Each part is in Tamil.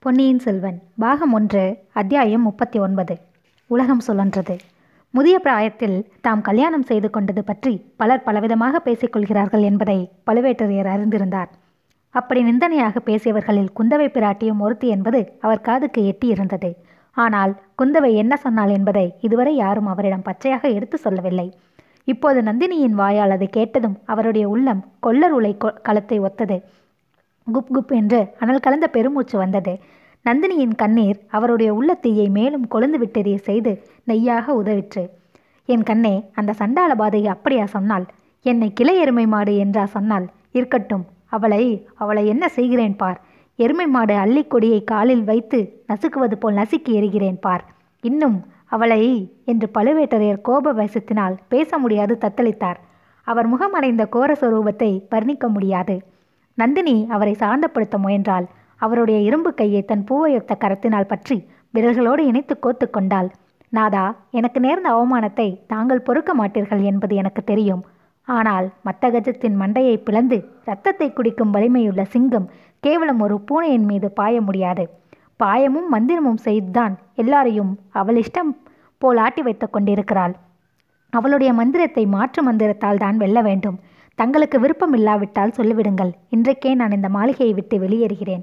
பொன்னியின் செல்வன் பாகம் ஒன்று அத்தியாயம் முப்பத்தி ஒன்பது உலகம் சுழன்றது. முதிய பிராயத்தில் தாம் கல்யாணம் செய்து கொண்டது பற்றி பலர் பலவிதமாக பேசிக்கொள்கிறார்கள் என்பதை பழுவேட்டரையர் அறிந்திருந்தார். அப்படி நிந்தனையாக பேசியவர்களில் குந்தவை பிராட்டியும் ஒருத்தி என்பது அவர் காதுக்கு எட்டியிருந்தது. ஆனால் குந்தவை என்ன சொன்னாள் என்பதை இதுவரை யாரும் அவரிடம் பச்சையாக எடுத்து சொல்லவில்லை. இப்போது நந்தினியின் வாயால் அதை கேட்டதும் அவருடைய உள்ளம் கொல்லர் உலை கொ- களத்தை ஒத்தது. குப் குப் என்று அனல் கலந்த பெருமூச்சு வந்தது. நந்தினியின் கண்ணீர் அவருடைய உள்ளத்தீயை மேலும் கொழுந்து விட்டெறிய செய்து நெய்யாக உதவிற்று. என் கண்ணே அந்த சண்டாள பாதையை அப்படியா சொன்னாள் என்னை கிளை எருமை மாடு என்றா சொன்னாள் இருக்கட்டும் அவளை அவளை என்ன செய்கிறேன் பார்? எருமை மாடு அள்ளிக்கொடியை காலில் வைத்து நசுக்குவது போல் நசுக்கி எறிகிறேன் பார். இன்னும் அவளை என்று பழுவேட்டரையர் கோப வசத்தினால் பேச முடியாது தத்தளித்தார். அவர் முகமடைந்த கோர சொரூபத்தை வர்ணிக்க முடியாது. நந்தினி அவரை சாந்தப்படுத்த முயன்றாள். அவருடைய இரும்பு கையை தன் பூவையொத்த கரத்தினால் பற்றி விரல்களோடு இணைத்து கோத்து கொண்டாள். நாதா எனக்கு நேர்ந்த அவமானத்தை தாங்கள் பொறுக்க மாட்டீர்கள் என்பது எனக்கு தெரியும். ஆனால் மத்தகஜத்தின் மண்டையை பிளந்து இரத்தத்தை குடிக்கும் வலிமையுள்ள சிங்கம் கேவலம் ஒரு பூனையின் மீது பாய முடியாது. பாயமும் மந்திரமும் செய்துதான் எல்லாரையும் அவள் இஷ்டம் போல் ஆட்டி வைத்துக் கொண்டிருக்கிறாள். அவளுடைய மந்திரத்தை மாற்று மந்திரத்தால் தான் வெல்ல வேண்டும். தங்களுக்கு விருப்பம் இல்லாவிட்டால் சொல்லிவிடுங்கள். இன்றைக்கே நான் இந்த மாளிகையை விட்டு வெளியேறுகிறேன்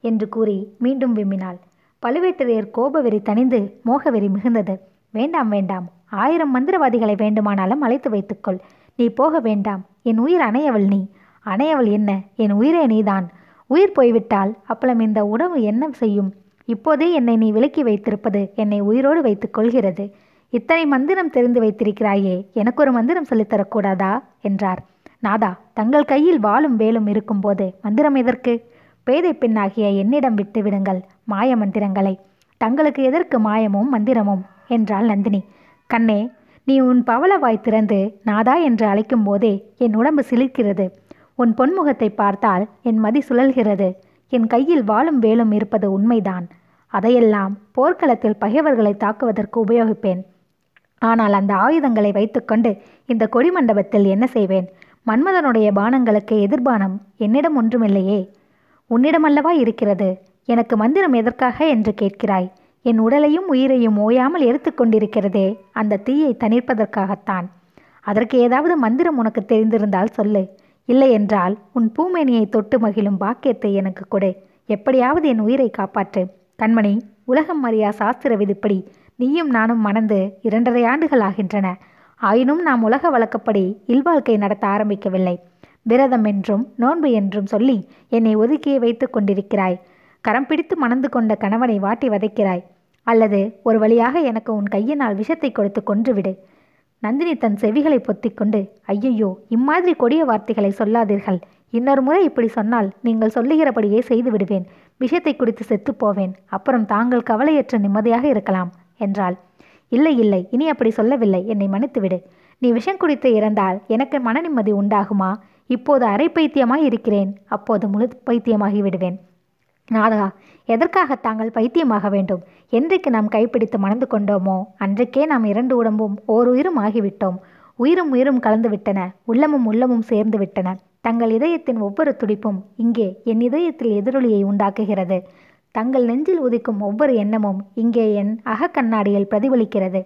என்று கூறி மீண்டும் விம்மினாள். பழுவேட்டரையர் கோபவெறி தணிந்து மோகவெறி மிகுந்தது. வேண்டாம் வேண்டாம். ஆயிரம் மந்திரவாதிகளை வேண்டுமானாலும் அழைத்து வைத்துக்கொள். நீ போக வேண்டாம். என் உயிர் அணையவள் நீ. அணையவள் என்ன? என் உயிரே நீதான். உயிர் போய்விட்டால் அப்பளம் இந்த உணவு என்ன செய்யும்? இப்போதே என்னை நீ விலக்கி வைத்திருப்பது என்னை உயிரோடு வைத்துக் கொள்கிறது இத்தனை மந்திரம் தெரிந்து வைத்திருக்கிறாயே எனக்கு ஒரு மந்திரம் சொல்லித்தரக்கூடாதா? என்றார். நாதா தங்கள் கையில் வாளும் வேலும் இருக்கும்போது மந்திரம் எதற்கு? பேதை பெண்ணாகிய என்னிடம் விட்டு விடுங்கள் மாய மந்திரங்களை. தங்களுக்கு எதற்கு மாயமும் மந்திரமும்? என்றாள் நந்தினி. கண்ணே நீ உன் பவளவாய் திறந்து நாதா என்று அழைக்கும் போதே என் உடம்பு சிலிர்க்கிறது. உன் பொன்முகத்தை பார்த்தால் என் மதி சுழல்கிறது. என் கையில் வாளும் வேலும் இருப்பது உண்மைதான். அதையெல்லாம் போர்க்களத்தில் பகைவர்களை தாக்குவதற்கு உபயோகிப்பேன். ஆனால் அந்த ஆயுதங்களை வைத்துக்கொண்டு இந்த கொடிமண்டபத்தில் என்ன செய்வேன்? மன்மதனுடைய பானங்களுக்கு எதிர்பானம் என்னிடம் ஒன்றுமில்லையே. உன்னிடமல்லவா இருக்கிறது. எனக்கு மந்திரம் எதற்காக என்று கேட்கிறாய்? என் உடலையும் உயிரையும் ஓயாமல் எரித்துக் கொண்டிருக்கிறதே அந்த தீயை தணிப்பதற்காகத்தான். அதற்கு ஏதாவது மந்திரம் உனக்கு தெரிந்திருந்தால் சொல்லு. இல்லை என்றால் உன் பூமேனியை தொட்டு மகிழும் பாக்கியத்தை எனக்கு கொடு. எப்படியாவது என் உயிரை காப்பாற்று. கண்மணி உலகம் அறியா சாஸ்திர விதிப்படி நீயும் நானும் மணந்து இரண்டரை ஆண்டுகள் ஆகின்றன. ஆயினும் நாம் உலக வழக்கப்படி இல்வாழ்க்கை நடத்த ஆரம்பிக்கவில்லை. விரதம் என்றும் நோன்பு என்றும் சொல்லி என்னை ஒதுக்கியே வைத்துக் கொண்டிருக்கிறாய். கரம் பிடித்து மணந்து கொண்ட கணவனை வாட்டி வதைக்கிறாய். அல்லது ஒரு வழியாக எனக்கு உன் கையினால் விஷத்தை கொடுத்து கொன்றுவிடு. நந்தினி தன் செவிகளை பொத்திக்கொண்டு ஐயையோ இம்மாதிரி கொடிய வார்த்தைகளை சொல்லாதீர்கள். இன்னொரு முறை இப்படி சொன்னால் நீங்கள் சொல்லுகிறபடியே செய்து விடுவேன். விஷத்தை குடித்து செத்துப் போவேன். அப்புறம் தாங்கள் கவலையற்ற நிம்மதியாக இருக்கலாம் என்றாள். இல்லை இல்லை இனி அப்படி சொல்லவில்லை. என்னை மன்னித்துவிடு. நீ விஷம் குடித்து இறந்தால் எனக்கு மன நிம்மதி உண்டாகுமா? இப்போது அரை பைத்தியமாய் இருக்கிறேன். அப்போது முழு பைத்தியமாகி விடுவேன். நாதகா எதற்காக தாங்கள் பைத்தியமாக வேண்டும்? என்றைக்கு நாம் கைப்பிடித்து மணந்து கொண்டோமோ அன்றைக்கே நாம் இரண்டு உடம்பும் ஓர் உயிரும் ஆகிவிட்டோம். உயிரும் உயிரும் கலந்து விட்டன. உள்ளமும் உள்ளமும் சேர்ந்து விட்டன. தங்கள் இதயத்தின் ஒவ்வொரு துடிப்பும் இங்கே என் இதயத்தில் எதிரொலியை உண்டாக்குகிறது. தங்கள் நெஞ்சில் உதிக்கும் ஒவ்வொரு எண்ணமும் இங்கே என் அகக்கண்ணாடியில் பிரதிபலிக்கிறது.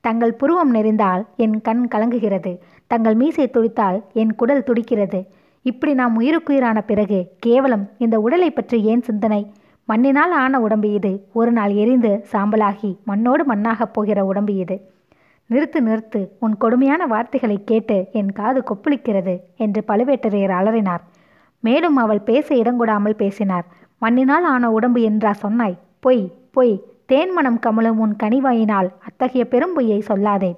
தங்கள் புருவம் நெறிந்தால் என் கண் கலங்குகிறது. தங்கள் மீசை துடித்தால் என் குடல் துடிக்கிறது. இப்படி நாம் உயிருக்குயிரான பிறகு கேவலம் இந்த உடலை பற்றி ஏன் சிந்தனை? மண்ணினால் ஆன உடம்பு இது. ஒரு நாள் எரிந்து சாம்பலாகி மண்ணோடு மண்ணாகப் போகிற உடம்பு இது. நிறுத்து நிறுத்து உன் கொடுமையான வார்த்தைகளை கேட்டு என் காது கொப்பளிக்கிறது என்று பழுவேட்டரையர் அலறினார். மேலும் அவள் பேச இடங்கொடாமல் பேசினார். மண்ணினால் ஆன உடம்பு என்றா சொன்னாய். பொய் பொய். தேன்மணம் கமலும் உன் கனிவாயினால் அத்தகைய பெரும் பொய்யை சொல்லாதே.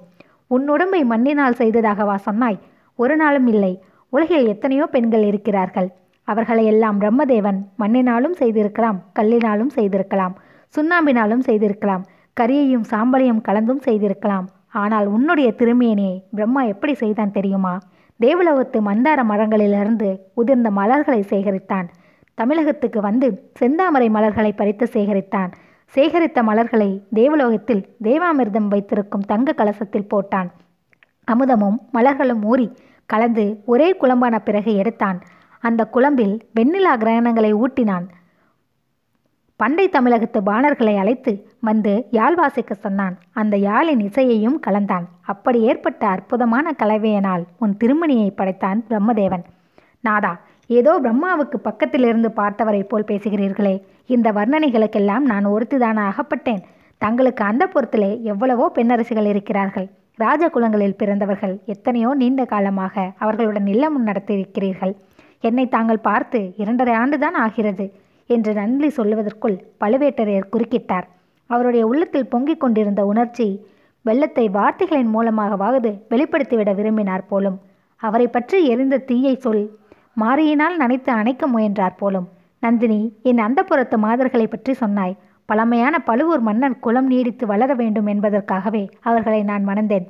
உன் உடம்பை மண்ணினால் செய்ததாகவா சொன்னாய்? ஒரு நாளும் இல்லை. உலகில் எத்தனையோ பெண்கள் இருக்கிறார்கள். அவர்களை எல்லாம் பிரம்மதேவன் மண்ணினாலும் செய்திருக்கலாம் கல்லினாலும் செய்திருக்கலாம் சுண்ணாம்பினாலும் செய்திருக்கலாம் கரியையும் சாம்பலையும் கலந்தும் செய்திருக்கலாம். ஆனால் உன்னுடைய திருமேனியை பிரம்மா எப்படி செய்தான் தெரியுமா? தேவலோகத்து மந்தார மரங்களிலிருந்து உதிர்ந்த மலர்களை சேகரித்தான். தமிழகத்துக்கு வந்து செந்தாமரை மலர்களை பறித்து சேகரித்தான். சேகரித்த மலர்களை தேவலோகத்தில் தேவாமிர்தம் வைத்திருக்கும் தங்க கலசத்தில் போட்டான். அமுதமும் மலர்களும் ஊறி கலந்து ஒரே குழம்பான பிறகு எடுத்தான். அந்த குழம்பில் வெண்ணிலா கிரகணங்களை ஊட்டினான். பண்டை தமிழகத்து பாணர்களை அழைத்து வந்து யாழ் வாசிக்க சொன்னான். அந்த யாழின் இசையையும் கலந்தான். அப்படி ஏற்பட்ட அற்புதமான கலவையினால் உன் திருமணியை படைத்தான் பிரம்மதேவன். நாதா ஏதோ பிரம்மாவுக்கு பக்கத்திலிருந்து பார்த்தவரை போல் பேசுகிறீர்களே. இந்த வர்ணனைகளுக்கெல்லாம் நான் ஒருத்திதான அகப்பட்டேன். தங்களுக்கு அந்த பொறுத்திலே எவ்வளவோ பெண்ணரசிகள் இருக்கிறார்கள். ராஜகுலங்களில் பிறந்தவர்கள் எத்தனையோ நீண்ட காலமாக அவர்களுடன் இல்லம் நடத்தியிருக்கிறீர்கள். என்னை தாங்கள் பார்த்து இரண்டரை ஆண்டுதான் ஆகிறது என்று நன்றி சொல்லுவதற்குள் பழுவேட்டரையர் குறுக்கிட்டார். அவருடைய உள்ளத்தில் பொங்கிக் கொண்டிருந்த உணர்ச்சி வெள்ளத்தை வார்த்தைகளின் மூலமாகவாவது வெளிப்படுத்திவிட விரும்பினார் போலும். அவரை பற்றி எரிந்த தீயை சொல் மாரியினால் நனைத்து அணைக்க முயன்றார் போலும். நந்தினி என் அந்தப்புறத்து மாதர்களை பற்றி சொன்னாய். பழமையான பழுவூர் மன்னன் குலம் நீடித்து வளர வேண்டும் என்பதற்காகவே அவர்களை நான் மணந்தேன்.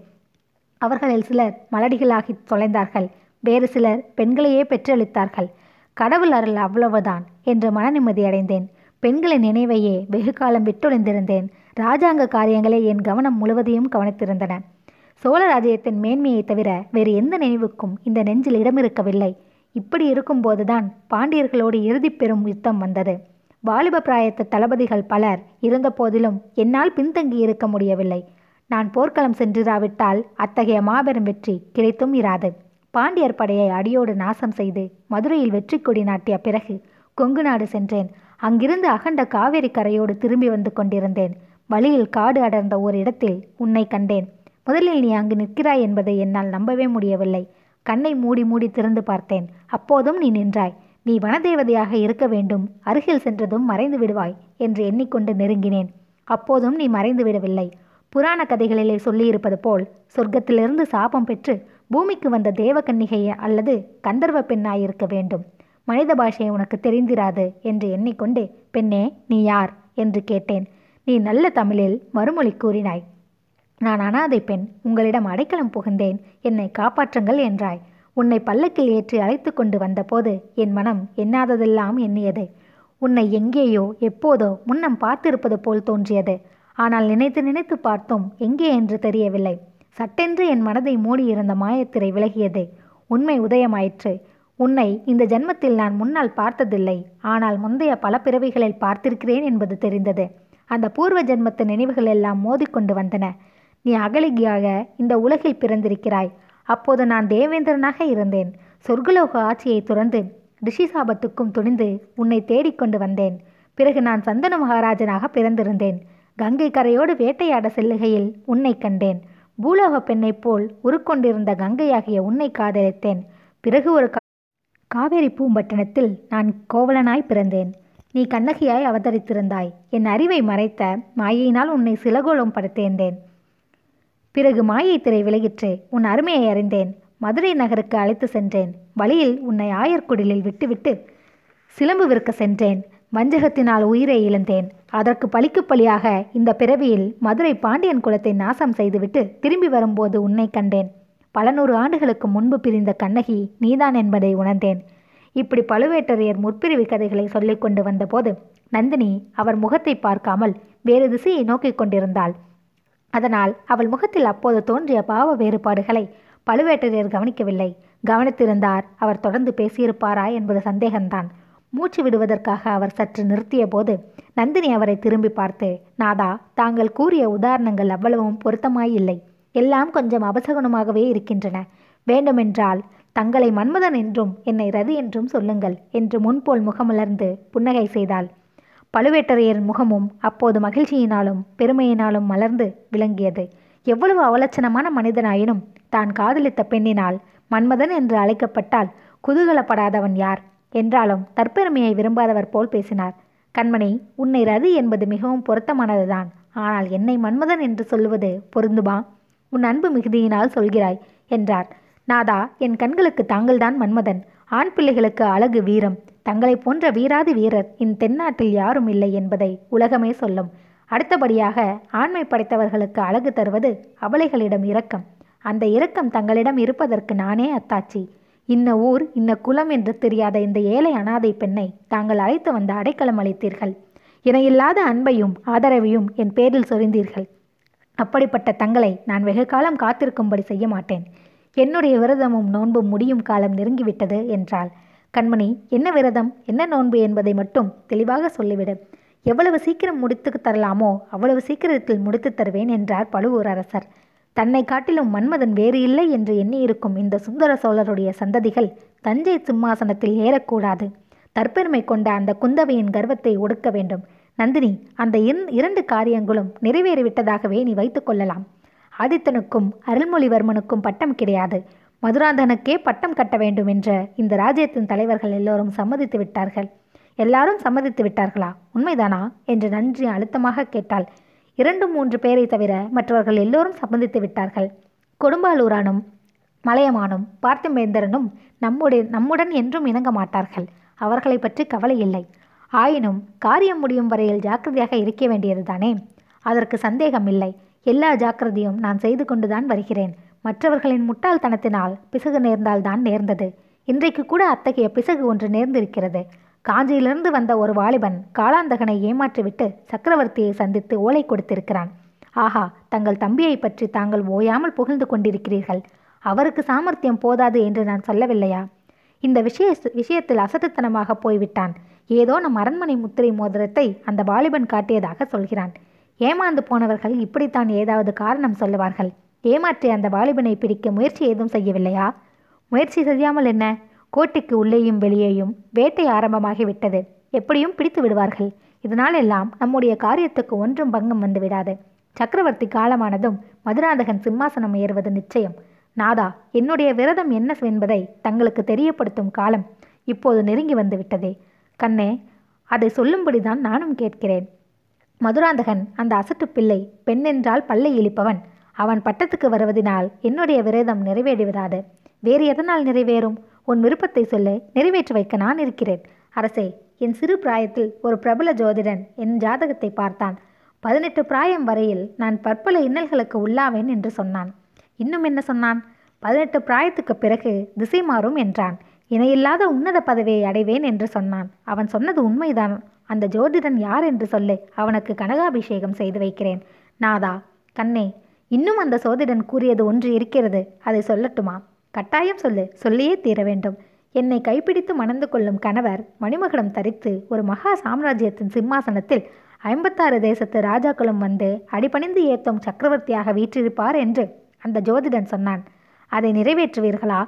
அவர்களில் சிலர் மலடிகளாகி தொலைந்தார்கள். வேறு சிலர் பெண்களையே பெற்றளித்தார்கள் கடவுள் அருள் அவ்வளவுதான் என்று மன நிம்மதி அடைந்தேன். பெண்களின் நினைவையே வெகு காலம் விட்டொழிந்திருந்தேன். ராஜாங்க காரியங்களே என் கவனம் முழுவதையும் கவனித்திருந்தன. சோழ ராஜ்யத்தின் மேன்மையை தவிர வேறு எந்த நினைவுக்கும் இந்த நெஞ்சில் இடமிருக்கவில்லை. இப்படி இருக்கும்போதுதான் பாண்டியர்களோடு இறுதி பெறும் யுத்தம் வந்தது. வாலிப பிராயத்து தளபதிகள் பலர் இருந்த போதிலும் என்னால் பின்தங்கி இருக்க முடியவில்லை. நான் போர்க்களம் சென்றிராவிட்டால் அத்தகைய மாபெரும் வெற்றி கிடைத்தும் இராது. பாண்டியர் படையை அடியோடு நாசம் செய்து மதுரையில் வெற்றி கொடி நாட்டிய பிறகு கொங்கு நாடு சென்றேன். அங்கிருந்து அகண்ட காவேரி கரையோடு திரும்பி வந்து கொண்டிருந்தேன். வழியில் காடு அடர்ந்த ஒரு இடத்தில் உன்னை கண்டேன். முதலில் நீ அங்கு நிற்கிறாய் என்பதை என்னால் நம்பவே முடியவில்லை. கண்ணை மூடி மூடி திறந்து பார்த்தேன். அப்போதும் நீ நின்றாய். நீ வனதேவதையாக இருக்க வேண்டும். அருகில் சென்றதும் மறைந்து விடுவாய் என்று எண்ணிக்கொண்டு நெருங்கினேன். அப்போதும் நீ மறைந்து விடவில்லை. புராண கதைகளிலே சொல்லியிருப்பது போல் சொர்க்கத்திலிருந்து சாபம் பெற்று பூமிக்கு வந்த தேவகன்னிகை அல்லது கந்தர்வ பெண்ணாயிருக்க வேண்டும். மனித பாஷை உனக்கு தெரிந்திராது என்று எண்ணிக்கொண்டு பெண்ணே நீ யார்? என்று கேட்டேன். நீ நல்ல தமிழில் மறுமொழி கூறினாய். நான் அனாதை பெண் உங்களிடம் அடைக்கலம் புகுந்தேன். என்னை காப்பாற்றுங்கள் என்றாய். உன்னை பல்லக்கில் ஏற்றி அழைத்து கொண்டு வந்தபோது என் மனம் எண்ணாததெல்லாம் எண்ணியது. உன்னை எங்கேயோ எப்போதோ முன்னம் பார்த்திருப்பது போல் தோன்றியது. ஆனால் நினைத்து நினைத்து பார்த்தோம் எங்கே என்று தெரியவில்லை. சட்டென்று என் மனதை மூடியிருந்த மாயத்திரை விலகியது. உண்மை உதயமாயிற்று. உன்னை இந்த ஜென்மத்தில் நான் முன்னால் பார்த்ததில்லை. ஆனால் முந்தைய பல பிறவிகளில் பார்த்திருக்கிறேன் என்பது தெரிந்தது. அந்த பூர்வ ஜென்மத்து நினைவுகள் எல்லாம் மோதிக்கொண்டு வந்தன. நீ அகலிகையாக இந்த உலகில் பிறந்திருக்கிறாய். அப்போது நான் தேவேந்திரனாக இருந்தேன். சொர்க்கலோக ஆட்சியை துறந்து ரிஷிசாபத்துக்கும் துணிந்து உன்னை தேடிக்கொண்டு வந்தேன். பிறகு நான் சந்தன மகாராஜனாக பிறந்திருந்தேன். கங்கை கரையோடு வேட்டையாட செல்லுகையில் உன்னை கண்டேன். பூலோக பெண்ணைப் போல் உருக்கொண்டிருந்த கங்கையாகிய உன்னை காதலித்தேன். பிறகு ஒரு கா- காவேரி பூம்பட்டணத்தில் நான் கோவலனாய் பிறந்தேன். நீ கண்ணகியாய் அவதரித்திருந்தாய். என் அறிவை மறைத்த மாயையினால் உன்னை சிலகோலம் படுத்தேந்தேன். பிறகு மாயை திரை விலகிற்று உன் அருமையை அறிந்தேன். மதுரை நகருக்கு அழைத்து சென்றேன். வழியில் உன்னை ஆயர்குடிலில் விட்டுவிட்டு சிலம்பு விற்க சென்றேன். வஞ்சகத்தினால் உயிரை இழந்தேன். அதற்கு பழிக்கு பழியாக இந்த பிறவியில் மதுரை பாண்டியன் குலத்தை நாசம் செய்துவிட்டு திரும்பி வரும்போது உன்னை கண்டேன். பல நூறு ஆண்டுகளுக்கு முன்பு பிரிந்த கண்ணகி நீதான் என்பதை உணர்ந்தேன். இப்படி பழுவேட்டரையர் முற்பிரிவு கதைகளை சொல்லிக்கொண்டு வந்தபோது நந்தினி அவர் முகத்தை பார்க்காமல் வேறு திசையை நோக்கிக் கொண்டிருந்தாள். அதனால் அவள் முகத்தில் அப்போது தோன்றிய பாவ வேறுபாடுகளை பழுவேட்டரையர் கவனிக்கவில்லை. கவனித்திருந்தார் அவர் தொடர்ந்து பேசியிருப்பாரா என்பது சந்தேகம்தான். மூச்சு விடுவதற்காக அவர் சற்று நிறுத்திய போது நந்தினி அவரை திரும்பி பார்த்து நாதா தாங்கள் கூறிய உதாரணங்கள் அவ்வளவும் பொருத்தமாயில்லை. எல்லாம் கொஞ்சம் அபசகுணமாகவே இருக்கின்றன. வேண்டுமென்றால் தங்களை மன்மதன் என்றும் என்னை ரதி என்றும் சொல்லுங்கள் என்று முன்போல் முகமலர்ந்து புன்னகை செய்தாள். பழுவேட்டரையர் முகமும் அப்போது மகிழ்ச்சியினாலும் பெருமையினாலும் மலர்ந்து விளங்கியது. எவ்வளவு அவலட்சணமான மனிதனாயினும் தான் காதலித்த பெண்ணினால் மன்மதன் என்று அழைக்கப்பட்டால் குதூகலப்படாதவன் யார்? என்றாலும் தற்பெருமையை விரும்பாதவர் போல் பேசினார். கண்மணி உன்னை ரதி என்பது மிகவும் பொருத்தமானதுதான். ஆனால் என்னை மன்மதன் என்று சொல்லுவது பொருந்துமா? உன் அன்பு மிகுதியினால் சொல்கிறாய் என்றார். நாதா என் கண்களுக்கு தாங்கள்தான் மன்மதன். ஆண் பிள்ளைகளுக்கு அழகு வீரம். தங்களைப் போன்ற வீராதி வீரர் இந்த தென்னாட்டில் யாரும் இல்லை என்பதை உலகமே சொல்லும். அடுத்தபடியாக ஆண்மை படைத்தவர்களுக்கு அழகு தருவது அபலைகளிடம் இரக்கம். அந்த இரக்கம் தங்களிடம் இருப்பதற்கு நானே அத்தாட்சி. இன்ன ஊர் இன்ன குலம் என்று தெரியாத இந்த ஏழை அனாதை பெண்ணை தாங்கள் அழைத்து வந்த அடைக்கலம் அளித்தீர்கள். இணையில்லாத அன்பையும் ஆதரவையும் என் பேரில் சொரிந்தீர்கள். அப்படிப்பட்ட தங்களை நான் வெகு காலம் காத்திருக்கும்படி செய்ய மாட்டேன். என்னுடைய விரதமும் நோன்பும் முடியும் காலம் நெருங்கிவிட்டது என்றாள். கண்மணி என்ன விரதம் என்ன நோன்பு என்பதை மட்டும் தெளிவாக சொல்லிவிடு. எவ்வளவு சீக்கிரம் முடித்து தரலாமோ அவ்வளவு சீக்கிரத்தில் முடித்து தருவேன் என்றார் பழுவூர் அரசர். தன்னை காட்டிலும் மன்மதன் வேறு இல்லை என்று எண்ணியிருக்கும் இந்த சுந்தர சோழருடைய சந்ததிகள் தஞ்சை சிம்மாசனத்தில் ஏறக்கூடாது. தற்பெருமை கொண்ட அந்த குந்தவையின் கர்வத்தை ஒடுக்க வேண்டும். நந்தினி அந்த இரண்டு காரியங்களும் நிறைவேறிவிட்டதாகவே நீ வைத்துக் கொள்ளலாம். ஆதித்தனுக்கும் அருள்மொழிவர்மனுக்கும் பட்டம் கிடையாது. மதுராந்தகனுக்கே பட்டம் கட்ட வேண்டும் என்ற இந்த ராஜ்யத்தின் தலைவர்கள் எல்லோரும் சம்மதித்து விட்டார்கள். எல்லாரும் சம்மதித்து விட்டார்களா? உண்மைதானா? என்று நன்றி அழுத்தமாக கேட்டாள். இரண்டு மூன்று பேரை தவிர மற்றவர்கள் எல்லோரும் சம்மதித்து விட்டார்கள். கொடும்பாலூரானும் மலையமானும் பார்த்திபேந்திரனும் நம்முடைய நம்முடன் என்றும் இணங்க மாட்டார்கள். அவர்களை பற்றி கவலை இல்லை. ஆயினும் காரியம் முடியும் வரையில் ஜாக்கிரதையாக இருக்க வேண்டியதுதானே? அதற்கு சந்தேகம் இல்லை எல்லா ஜாக்கிரதையும் நான் செய்து கொண்டுதான் வருகிறேன். மற்றவர்களின் முட்டாள்தனத்தினால் பிசகு நேர்ந்தால்தான் நேர்ந்தது. இன்றைக்கு கூட அத்தகைய பிசகு ஒன்று நேர்ந்திருக்கிறது. காஞ்சியிலிருந்து வந்த ஒரு வாலிபன் காளாந்தகனை ஏமாற்றிவிட்டு சக்கரவர்த்தியை சந்தித்து ஓலை கொடுத்திருக்கிறான். ஆஹா தங்கள் தம்பியை பற்றி தாங்கள் ஓயாமல் புகழ்ந்து கொண்டிருக்கிறீர்கள். அவருக்கு சாமர்த்தியம் போதாது என்று நான் சொல்லவில்லையா? இந்த விஷய விஷயத்தில் அசட்டுத்தனமாக போய்விட்டான். ஏதோ நம் அரண்மனை முத்திரை மோதிரத்தை அந்த வாலிபன் காட்டியதாக சொல்கிறான். ஏமாந்து போனவர்கள் இப்படித்தான் ஏதாவது காரணம் சொல்லுவார்கள். ஏமாற்றி அந்த வாலிபனை பிடிக்க முயற்சி ஏதும் செய்யவில்லையா? முயற்சி செய்யாமல் என்ன? கோட்டைக்கு உள்ளேயும் வெளியேயும் வேட்டை ஆரம்பமாகிவிட்டது எப்படியும் பிடித்து விடுவார்கள். இதனாலெல்லாம் நம்முடைய காரியத்துக்கு ஒன்றும் பங்கம் வந்து விடாது. சக்கரவர்த்தி காலமானதும் மதுராந்தகன் சிம்மாசனம் ஏறுவது நிச்சயம். நாதா என்னுடைய விரதம் என்ன என்பதை தங்களுக்கு தெரியப்படுத்தும் காலம் இப்போது நெருங்கி வந்து விட்டதே. கண்ணே அதை சொல்லும்படிதான் நானும் கேட்கிறேன். மதுராந்தகன் அந்த அசட்டு பிள்ளை பெண்ணென்றால் பல்லை இழிப்பவன். அவன் பட்டத்துக்கு வருவதினால் என்னுடைய விரதம் நிறைவேறிவிடாது. வேறு எதனால் நிறைவேறும்? உன் விருப்பத்தை சொல்ல. நிறைவேற்றி வைக்க நான் இருக்கிறேன். அரசே என் சிறு பிராயத்தில் ஒரு பிரபல ஜோதிடன் என் ஜாதகத்தை பார்த்தான். பதினெட்டு பிராயம் வரையில் நான் பற்பல இன்னல்களுக்கு உள்ளாவேன் என்று சொன்னான். இன்னும் என்ன சொன்னான்? பதினெட்டு பிராயத்துக்கு பிறகு திசை மாறும் என்றான். இணையில்லாத உன்னத பதவியை அடைவேன் என்று சொன்னான். அவன் சொன்னது உண்மைதான். அந்த ஜோதிடன் யார் என்று சொல்லு. அவனுக்கு கனகாபிஷேகம் செய்து வைக்கிறேன். நாதா கண்ணே இன்னும் அந்த சோதிடன் கூறியது ஒன்று இருக்கிறது. அதை சொல்லட்டுமா? கட்டாயம் சொல்லு. சொல்லியே தீர வேண்டும். என்னை கைப்பிடித்து மணந்து கொள்ளும் கணவர் மணிமகுடம் தரித்து ஒரு மகா சாம்ராஜ்யத்தின் சிம்மாசனத்தில் ஐம்பத்தாறு தேசத்து ராஜாக்களும் வந்து அடிபணிந்து ஏத்தும் சக்கரவர்த்தியாக வீற்றிருப்பார் என்று அந்த ஜோதிடன் சொன்னான். அதை நிறைவேற்றுவீர்களா?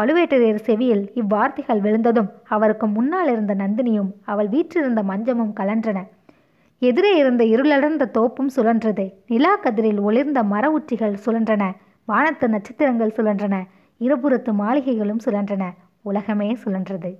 பழுவேட்டரையர் செவியில் இவ்வார்த்தைகள் விழுந்ததும் அவருக்கு முன்னால் இருந்த நந்தினியும் அவள் வீற்றிருந்த மஞ்சமும் கலன்றன. எதிரே இருந்த இருளடர்ந்த தோப்பும் சுழன்றது. நிலா கதிரில் ஒளிர்ந்த மர உச்சிகள் சுழன்றன. வானத்து நட்சத்திரங்கள் சுழன்றன. இருபுறத்து மாளிகைகளும் சுழன்றன. உலகமே சுழன்றது.